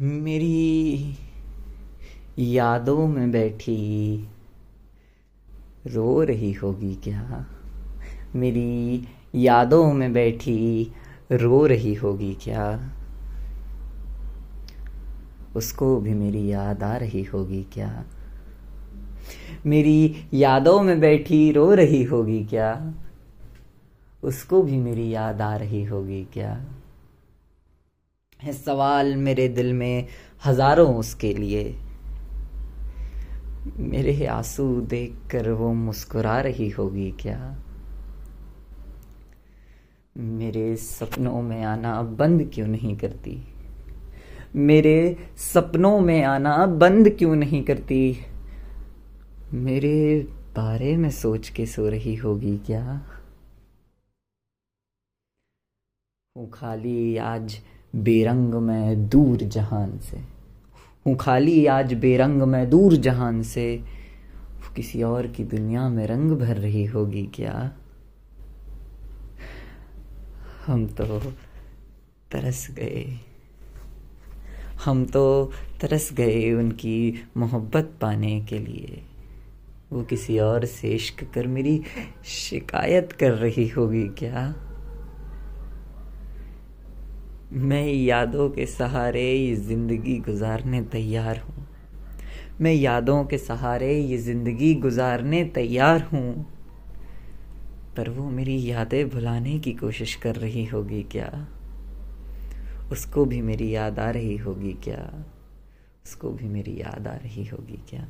मेरी यादों में बैठी रो रही होगी क्या? मेरी यादों में बैठी रो रही होगी क्या? उसको भी मेरी याद आ रही होगी क्या? मेरी यादों में बैठी रो रही होगी क्या? उसको भी मेरी याद आ रही होगी क्या? है सवाल मेरे दिल में हज़ारों उसके लिए। मेरे आँसू देख कर वो मुस्कुरा रही होगी क्या? मेरे सपनों में आना बंद क्यों नहीं करती? मेरे सपनों में आना बंद क्यों नहीं करती? मेरे बारे में सोच के सो रही होगी क्या? हूँ खाली आज बेरंग में दूर जहान से। हूँ खाली आज बेरंग में दूर जहान से। किसी और की दुनिया में रंग भर रही होगी क्या? हम तो तरस गए। हम तो तरस गए उनकी मोहब्बत पाने के लिए। वो किसी और से इश्क कर मेरी शिकायत कर रही होगी क्या? मैं यादों के सहारे ये ज़िंदगी गुजारने तैयार हूँ। मैं यादों के सहारे ये ज़िंदगी गुजारने तैयार हूँ। पर वो मेरी यादें भुलाने की कोशिश कर रही होगी क्या? उसको भी मेरी याद आ रही होगी क्या? उसको भी मेरी याद आ रही होगी क्या?